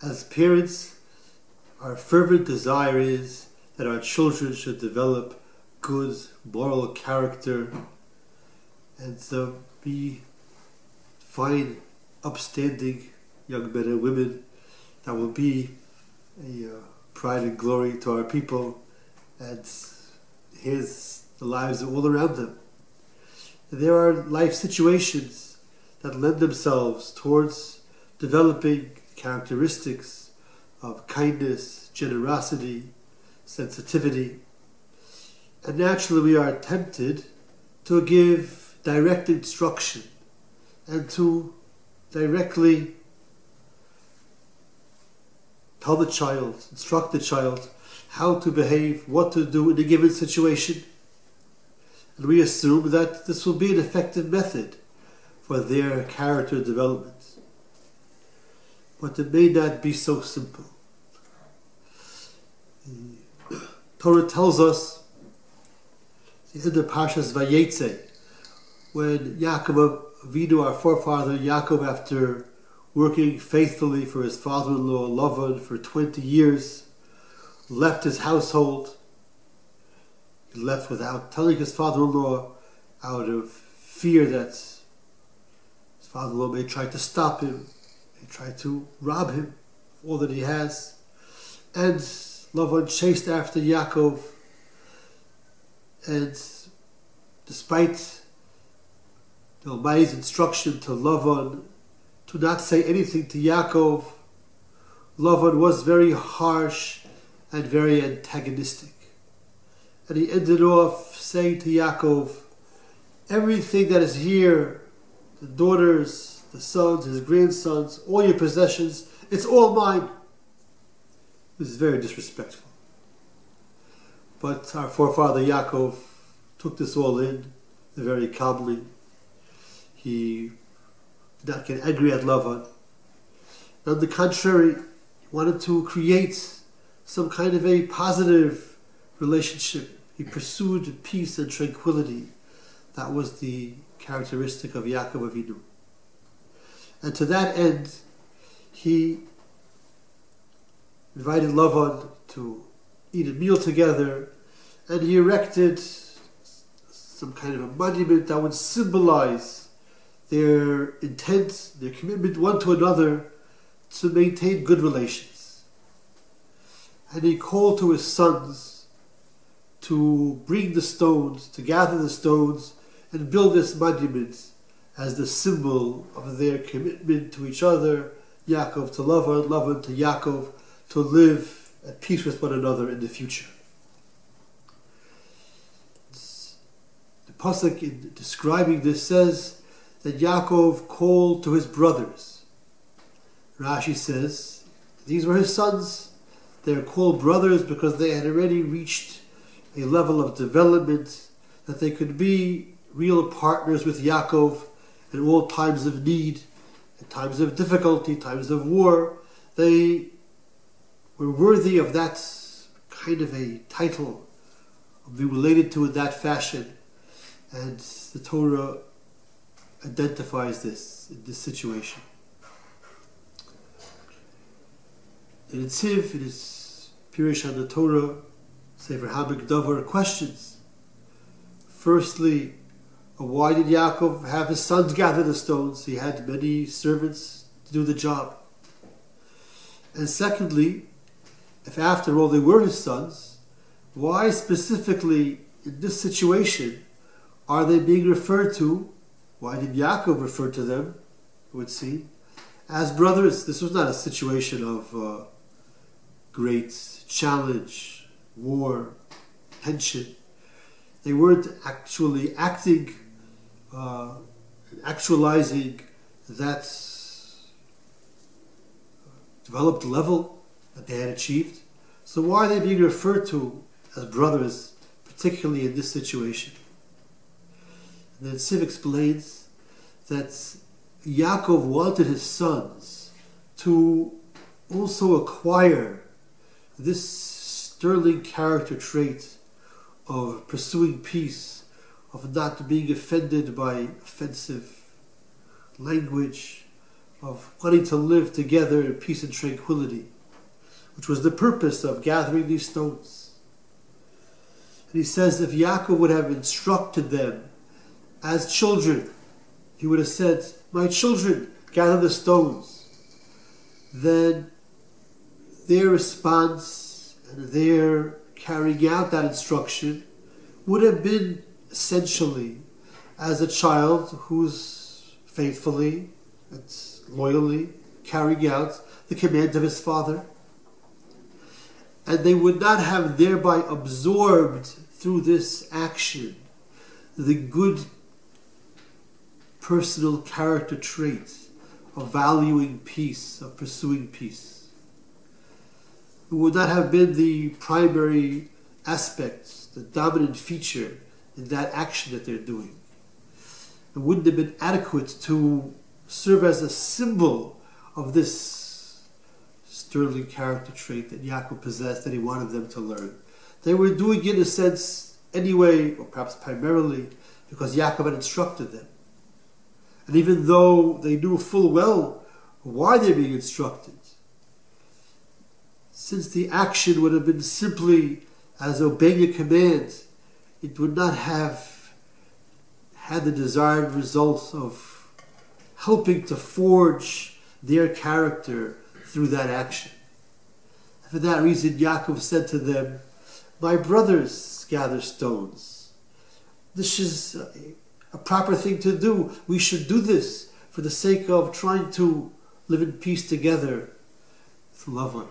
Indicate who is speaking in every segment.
Speaker 1: As parents, our fervent desire is that our children should develop good moral character and so be fine, upstanding young men and women that will be a uh, pride and glory to our people and his the lives all around them. There are life situations that lend themselves towards developing characteristics of kindness, generosity, sensitivity. And naturally, we are tempted to give direct instruction and to directly tell the child, instruct the child how to behave, what to do in a given situation. And we assume that this will be an effective method for their character development. But it may not be so simple. The Torah tells us the Parshas Vayetze, when Yaakov Avinu, our forefather Yaakov, after working faithfully for his father-in-law Lavan for 20 years, left his household. He left without telling his father-in-law out of fear that his father-in-law may try to stop him, try to rob him of all that he has. And Lavan chased after Yaakov and despite the Almighty's instruction to Lavan to not say anything to Yaakov, Lavan was very harsh and very antagonistic. And he ended off saying to Yaakov, Everything that is here, the daughters, the sons, his grandsons, all your possessions, it's all mine. This is very disrespectful. But our forefather Yaakov took this all in very calmly. He did not get angry at Lavan. On the contrary, he wanted to create some kind of a positive relationship. He pursued peace and tranquility. That was the characteristic of Yaakov Avinu. And to that end, he invited Lavan to eat a meal together, and he erected some kind of a monument that would symbolize their intent, their commitment one to another to maintain good relations. And he called to his sons to bring the stones, to gather the stones, and build this monument as the symbol of their commitment to each other, Yaakov to Lavan, Lavan to Yaakov, to live at peace with one another in the future. The pasuk in describing this says that Yaakov called to his brothers. Rashi says these were his sons they're called brothers because they had already reached a level of development that they could be real partners with Yaakov in all times of need, in times of difficulty, times of war. They were worthy of that kind of a title, of being related to in that fashion. And the Torah identifies this this situation. Netziv, it is Pirish on the Torah, Sefer Ha'amek Davar, questions. Firstly, why did Yaakov have his sons gather the stones? He had many servants to do the job. And secondly, if after all they were his sons, why specifically in this situation are they being referred to? Why did Yaakov refer to them, it would seem, as brothers? This was not a situation of uh, great challenge, war, tension. They weren't actually acting, uh, actualizing that developed level that they had achieved. So why are they being referred to as brothers, particularly in this situation? And the Netziv explains that Yaakov wanted his sons to also acquire this sterling character trait of pursuing peace, of not being offended by offensive language, of wanting to live together in peace and tranquility, which was the purpose of gathering these stones. And he says if Yaakov would have instructed them as children, he would have said, My children, gather the stones. Then their response and their carrying out that instruction would have been essentially as a child who's faithfully and loyally carrying out the command of his father. And they would not have thereby absorbed through this action the good personal character traits of valuing peace, of pursuing peace. It would not have been the primary aspect, the dominant feature in that action that they're doing. It wouldn't have been adequate to serve as a symbol of this sterling character trait that Yaakov possessed that he wanted them to learn. They were doing it in a sense anyway, or perhaps primarily, because Yaakov had instructed them. And even though they knew full well why they're being instructed, since the action would have been simply as obeying a command, it would not have had the desired results of helping to forge their character through that action. For that reason, Yaakov said to them, My brothers gather stones. This is a proper thing to do. We should do this for the sake of trying to live in peace together with loved one.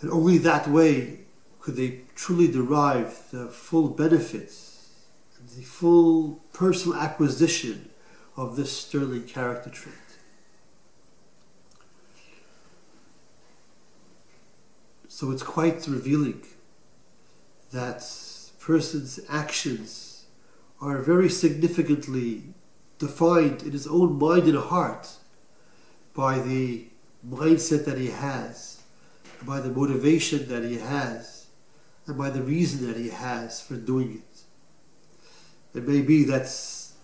Speaker 1: And only that way could they truly derive the full benefits the full personal acquisition of this sterling character trait. So it's quite revealing that person's actions are very significantly defined in his own mind and heart by the mindset that he has, by the motivation that he has, and by the reason that he has for doing it. It may be that's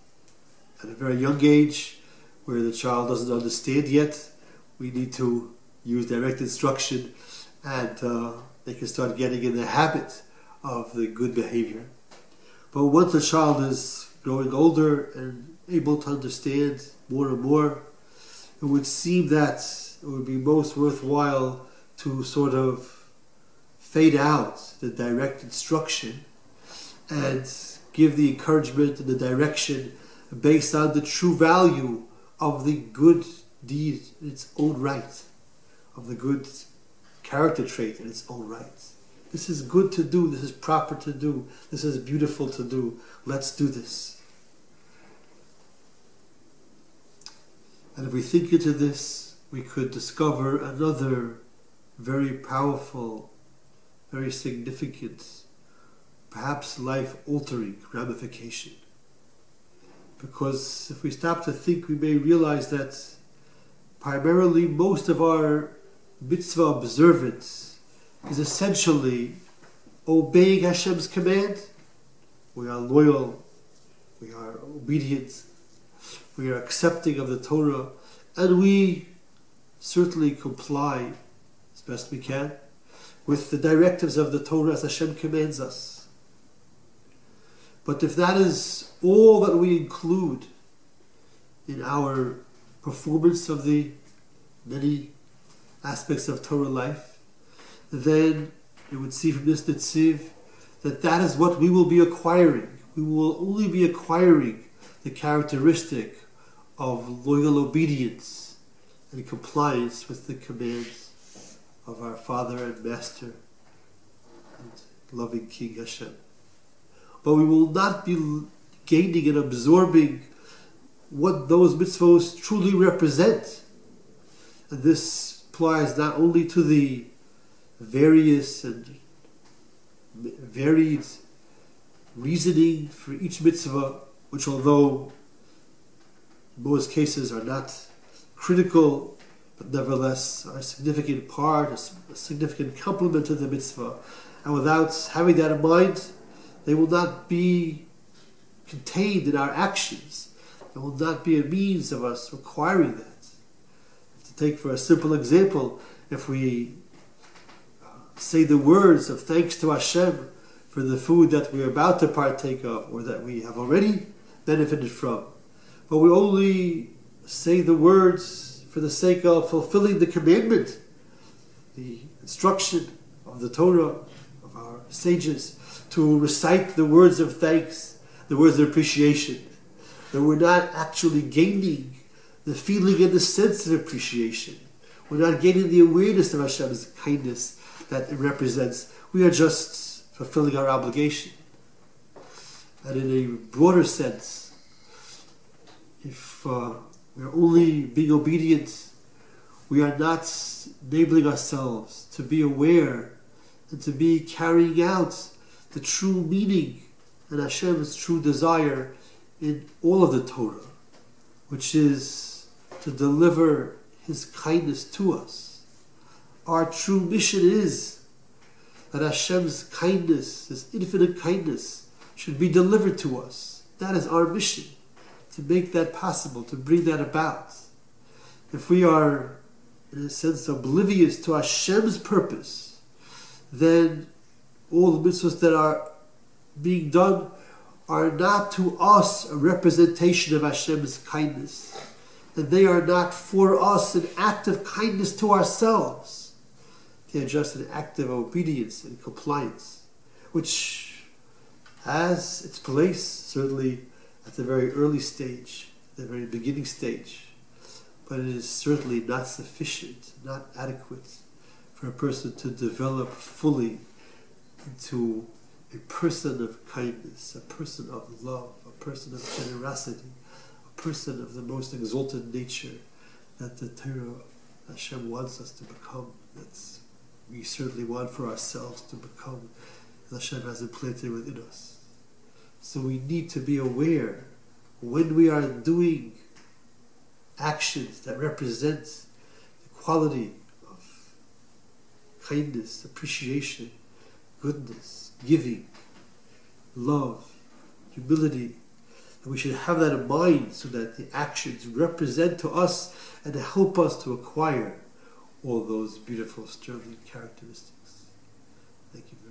Speaker 1: at a very young age where the child doesn't understand yet. We need to use direct instruction and uh, they can start getting in the habit of the good behavior. But once a child is growing older and able to understand more and more, it would seem that it would be most worthwhile to sort of fade out the direct instruction and give the encouragement and the direction based on the true value of the good deed in its own right, of the good character trait in its own right. This is good to do, this is proper to do, this is beautiful to do. Let's do this. And if we think into this, we could discover another very powerful, very significant, perhaps life altering ramification. Because if we stop to think, we may realize that primarily most of our mitzvah observance is essentially obeying Hashem's command. We are loyal, we are obedient, we are accepting of the Torah, and we certainly comply as best we can with the directives of the Torah as Hashem commands us. But if that is all that we include in our performance of the many aspects of Torah life, then you would see from this Netziv that that is what we will be acquiring. We will only be acquiring the characteristic of loyal obedience and compliance with the commands of our Father and Master and loving King Hashem. But we will not be gaining and absorbing what those mitzvahs truly represent. And this applies not only to the various and varied reasoning for each mitzvah, which although in most cases are not critical, but nevertheless are a significant part, a significant complement to the mitzvah. And without having that in mind, they will not be contained in our actions. It will not be a means of us acquiring that. To take for a simple example, if we uh, say the words of thanks to Hashem for the food that we're about to partake of or that we have already benefited from, but we only say the words for the sake of fulfilling the commandment, the instruction of the Torah, of our sages, to recite the words of thanks, the words of appreciation that we're not actually gaining the feeling and the sense of appreciation. We're not gaining the awareness of Hashem's kindness that it represents. We are just fulfilling our obligation. And in a broader sense, if uh, we're only being obedient, we are not enabling ourselves to be aware and to be carrying out the true meaning and Hashem's true desire in all of the Torah, which is to deliver His kindness to us. Our true mission is that Hashem's kindness, His infinite kindness, should be delivered to us. That is our mission, to make that possible, to bring that about. If we are, in a sense, oblivious to Hashem's purpose, then all the mitzvahs that are being done are not to us a representation of Hashem's kindness. And they are not for us an act of kindness to ourselves. They are just an act of obedience and compliance, which has its place, certainly at the very early stage, the very beginning stage. But it is certainly not sufficient, not adequate for a person to develop fully into a person of kindness, a person of love, a person of generosity, a person of the most exalted nature that the Torah Hashem wants us to become. That's we certainly want for ourselves to become. Hashem has implanted within us. So we need to be aware when we are doing actions that represent the quality of kindness, appreciation, goodness, giving, love, humility. And we should have that in mind so that the actions represent to us and help us to acquire all those beautiful sterling characteristics. Thank you